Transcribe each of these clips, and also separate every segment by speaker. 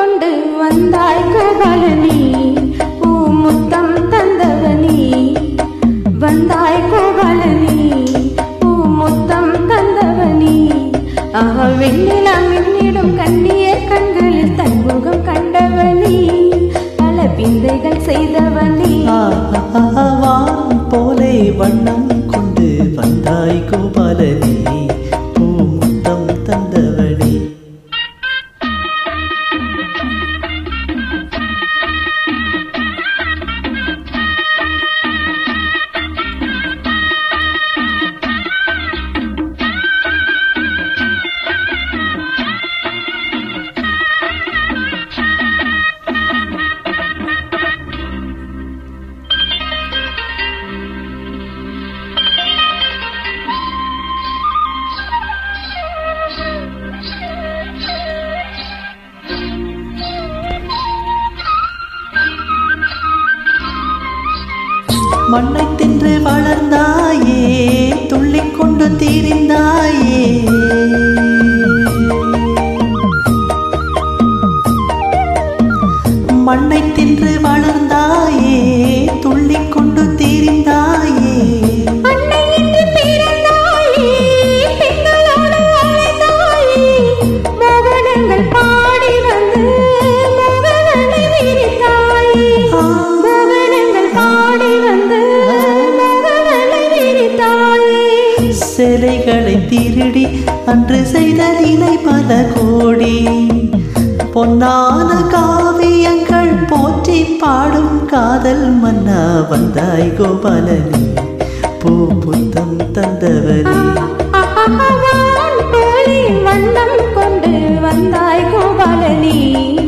Speaker 1: கொண்டு வந்தாய் கோபாலனி. பூ முத்தம் தந்தவனி. வந்தாய் கோபாலனி. பூ முத்தம் தந்தவனி. ஆஹா வெண்ணிலாம் மின்னிடும் கண்ணியர் கண்களில் தன்முகம் கண்டவனி. பல பிந்தைகள் செய்தவனி.
Speaker 2: போலை வண்ணம் கொண்டு வந்தாய் கோபாலனி. மண்ணை தின்று வளர்ந்தாயே துள்ளி கொண்டு தீரிந்தாயே. மண்ணை தின்று வளர்ந்தாயே சிலைகளை திருடி அன்று செய்த நிலை பல கோடி. பொன்னான காவியங்கள் போற்றி பாடும் காதல் மன்னா வந்தாய் கோபாலனி பூ புத்தம் தந்தவனே.
Speaker 1: வான் கொண்டு வந்தாய் கோபாலனி.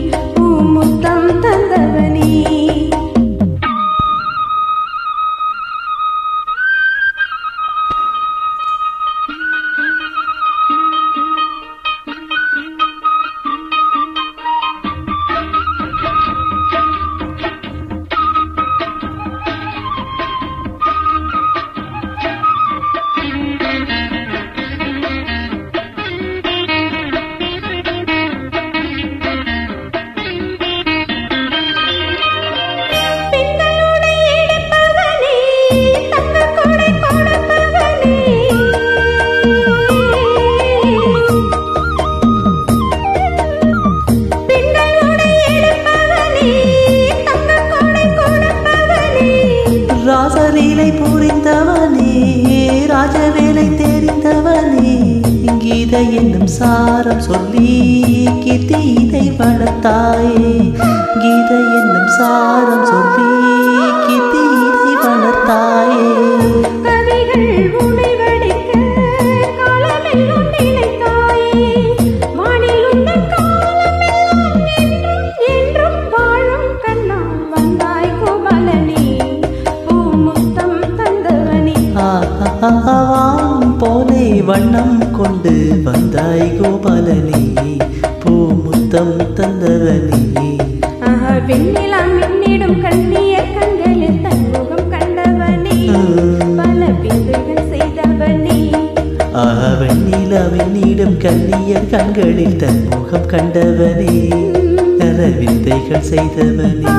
Speaker 2: கீதை என்னும் சாரம் சொல்லி கீர்த்தியினை வளர்த்தாயே. கீதை என்னும் சாரம் சொல்லி கீர்த்தியினை வளர்த்தாயே. வண்ணம் கொண்டு வந்தாய் கோபாலனே பூமுத்தம் தந்தவனே.
Speaker 1: ஆஹா வெண்ணிலா மின்னிடும் கண்ணியர் கண்களில் தன்முகம் கண்டவனே பல விந்தைகள் செய்தவனே.
Speaker 2: வெண்ணிலவெண்ணிடம் கண்ணியர் கண்களில் தன் முகம் கண்டவனே விந்தைகள் செய்தவனே.